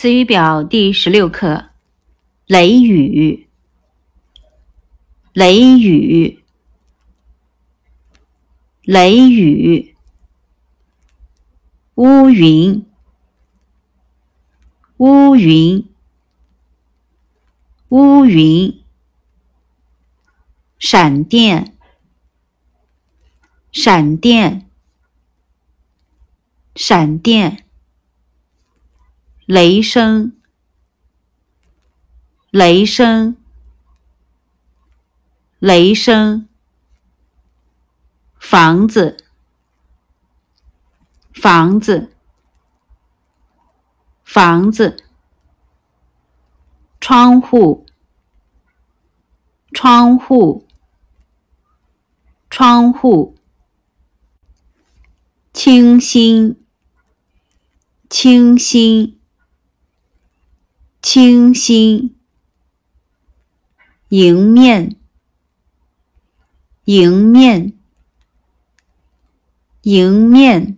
词语表第十六课：雷雨，雷雨，雷雨，乌云，乌云，乌云，闪电，闪电，闪电。雷声，雷声，雷声。房子，房子，房子。窗户，窗户，窗户。清新，清新。清新，迎面，迎面，迎面。